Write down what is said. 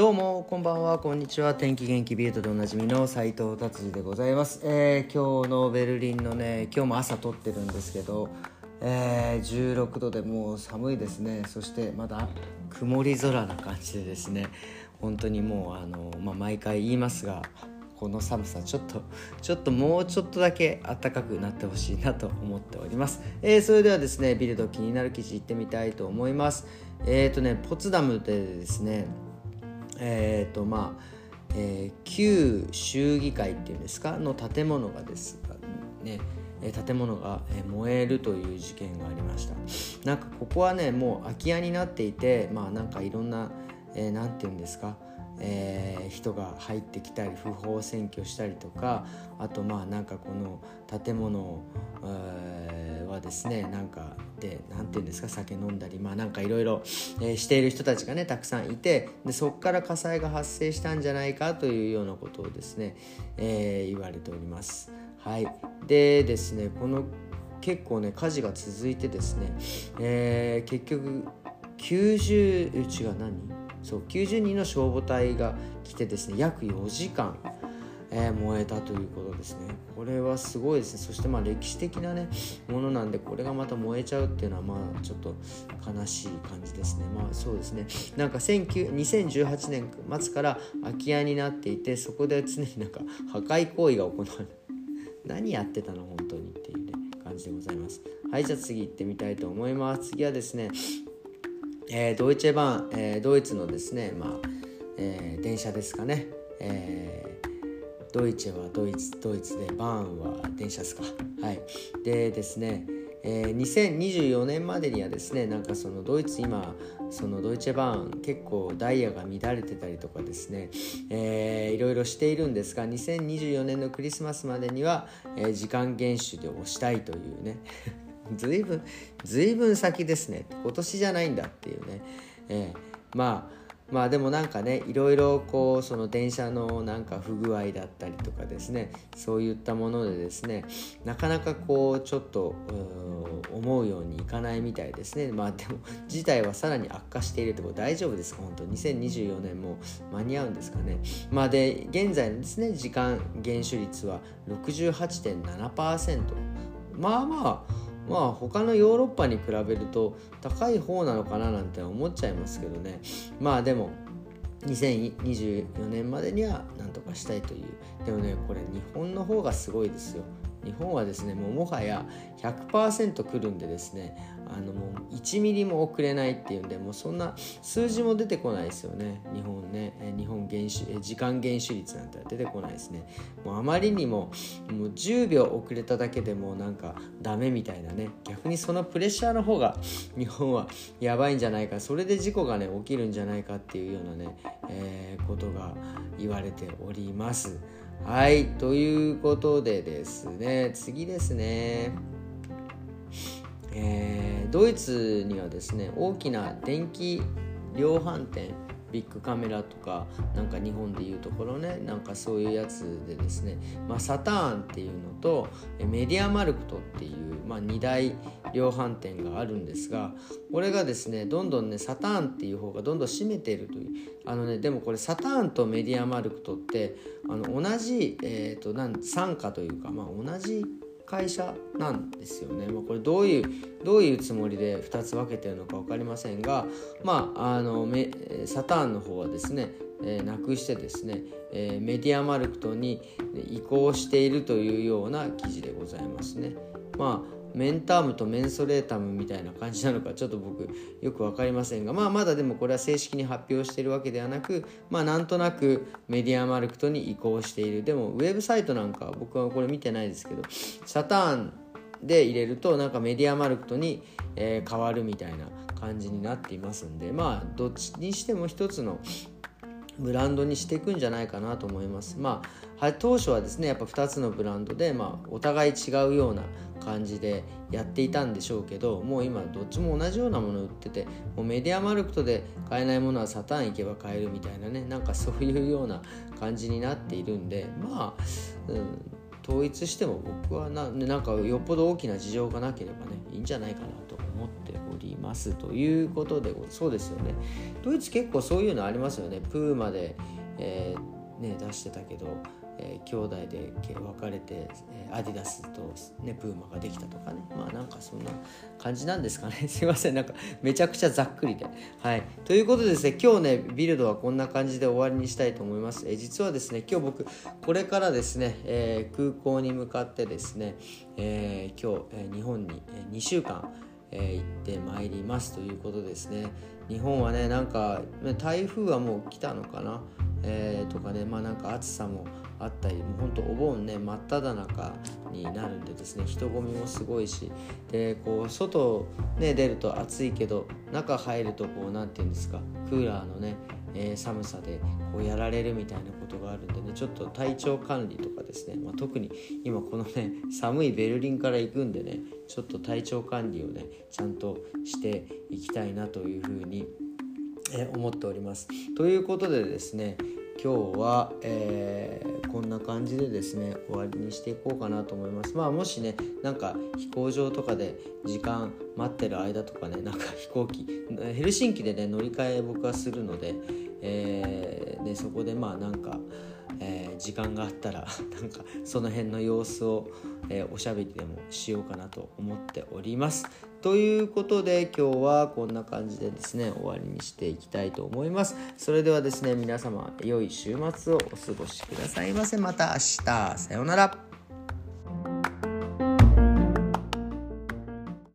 どうもこんばんはこんにちは。天気元気ビートでおなじみの斉藤達治でございます、えー、今日のベルリンのね今日も朝撮ってるんですけど、えー、16度でもう寒いですね。そしてまだ曇り空な感じでですね。本当にもうあの、まあ、毎回言いますがこの寒さちょっとちょっともうちょっとだけ暖かくなってほしいなと思っております、えー、それではですねビルド気になる記事いってみたいと思います。えっ、ー、とねポツダムでですねえっ、ー、とまあ、えー、旧州議会っていうんですかの建物がですね建物が燃えるという事件がありました。なんかここはねもう空き家になっていてまあなんかいろんな何、えー、て言うんですかえー、人が入ってきたり不法占拠したりとかあとまあなんかこの建物、えー、はですねなんかで何て言うんですか酒飲んだりまあなんかいろいろしている人たちがねたくさんいてでそこから火災が発生したんじゃないかというようなことをですね、えー、言われております。はい、でですねこの結構ね火事が続いてですね、えー、結局90違う何？そう90人の消防隊が来てですね約4時間、えー、燃えたということですね。これはすごいですね。そしてまあ歴史的なねものなんでこれがまた燃えちゃうっていうのはまあちょっと悲しい感じですね。まあそうですね。なんか2018年末から空き家になっていてそこで常になんか破壊行為が行われる。何やってたの？本当にっていうね感じでございます。はいじゃあ次行ってみたいと思います。次はですねえー、ドイツ版、えー、ドイツのですね、まあえー、電車ですかね、えー、ドイツはドイツドイツでバーンは電車ですか。はい。でですね、えー、2024年までにはですねなんかそのドイツ今そのドイツバーン結構ダイヤが乱れてたりとかですね、えー、いろいろしているんですが2024年のクリスマスまでには、えー、時間厳守で押したいというね。ずいぶんずいぶん先ですね。今年じゃないんだっていうね、えー、まあまあでもなんかねいろいろこうその電車のなんか不具合だったりとかですね。そういったものでですねなかなかこうちょっと思うようにいかないみたいですね。まあでも事態はさらに悪化しているところ大丈夫ですか？本当2024年も間に合うんですかね？まあで現在のですね時間減守率は68.7%まあまあまあ他のヨーロッパに比べると高い方なのかななんて思っちゃいますけどね。まあでも2024年までにはなんとかしたいという。でもねこれ日本の方がすごいですよ。日本はですねもうもはや100%来るんでですねあのもう1ミリも遅れないっていうんでもうそんな数字も出てこないですよね。日本ね。日本原子時間原子率なんて出てこないですね。もうあまりにももう10秒遅れただけでもなんかダメみたいなね。逆にそのプレッシャーの方が日本はやばいんじゃないか。それで事故がね起きるんじゃないかっていうようなね、えー、ことが言われております。はい。ということでですね。次ですね。えー、ドイツにはですね大きな電気量販店ビッグカメラとかなんか日本でいうところねなんかそういうやつでですね、まあ、サターンっていうのとメディアマルクトっていう、まあ、2大量販店があるんですがこれがですねどんどんねサターンっていう方がどんどん占めているというあのねでもこれサターンとメディアマルクトってあの同じ、えーと、なん傘下というか、まあ、同じ会社なんですよね。まあ、これどういうどういうつもりで2つ分けてるのか分かりませんが、まあ、あのサターンの方はですね、えー、なくしてですね、えー、メディアマルクトに移行しているというような記事でございますね。まあメンタームとメンソレータムみたいな感じなのかちょっと僕よく分かりませんが、まあ、まだでもこれは正式に発表しているわけではなく、まあ、なんとなくメディアマルクトに移行している。でもウェブサイトなんか僕はこれ見てないですけどサターンで入れるとなんかメディアマルクトに、え、変わるみたいな感じになっていますんでまあどっちにしても一つのブランドにしていくんじゃないかなと思います。まあ、当初はですねやっぱ2つのブランドで、まあ、お互い違うような感じでやっていたんでしょうけどもう今どっちも同じようなもの売っててもうメディアマルクトで買えないものはサターン行けば買えるみたいなねなんかそういうような感じになっているんでまあ、うん、統一しても僕はななんかよっぽど大きな事情がなければねいいんじゃないかなと思ってりますということでそうですよね。ドイツ結構そういうのありますよね。プーマで、えー、ね、出してたけどえー、兄弟で別れて、え、アディダスと、ね、プーマができたとかね。まあなんかそんな感じなんですかね。すいません。なんかめちゃくちゃざっくりで。はい。ということでですね今日ねビルドはこんな感じで終わりにしたいと思います、えー、実はですね今日僕これからですね、え空港に向かってですね、え今日、え日本にえ2週間え行ってまいりますということですね。日本はねなんか台風はもう来たのかな、えー、とかねまあなんか暑さもあったりもうほんとお盆ね真っ只中になるんでですね人混みもすごいしでこう外ね出ると暑いけど中入るとこう何て言うんですかクーラーのね、えー、寒さでこうやられるみたいなでねちょっと体調管理とかですね、まあ、特に今このね寒いベルリンから行くんでねちょっと体調管理をねちゃんとしていきたいなというふうに思っております。ということでですね今日は、えー、こんな感じでですね終わりにしていこうかなと思いますまあもしねなんか飛行場とかで時間待ってる間とかねなんか飛行機ヘルシンキでね乗り換え僕はするので、えー、でそこでまあなんかえー、時間があったら なんかその辺の様子を、えー、おしゃべりでもしようかなと思っております。ということで今日はこんな感じでですね終わりにしていきたいと思います。それではですね皆様良い週末をお過ごしくださいませ。また明日さようなら。